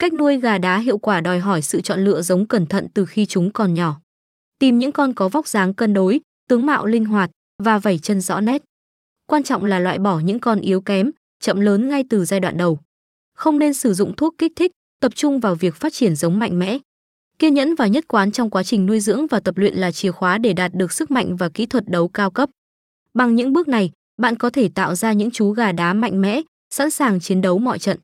Cách nuôi gà đá hiệu quả đòi hỏi sự chọn lựa giống cẩn thận từ khi chúng còn nhỏ. Tìm những con có vóc dáng cân đối, tướng mạo linh hoạt và vảy chân rõ nét. Quan trọng là loại bỏ những con yếu kém, chậm lớn ngay từ giai đoạn đầu. Không nên sử dụng thuốc kích thích, tập trung vào việc phát triển giống mạnh mẽ. Kiên nhẫn và nhất quán trong quá trình nuôi dưỡng và tập luyện là chìa khóa để đạt được sức mạnh và kỹ thuật đấu cao cấp. Bằng những bước này, bạn có thể tạo ra những chú gà đá mạnh mẽ, sẵn sàng chiến đấu mọi trận.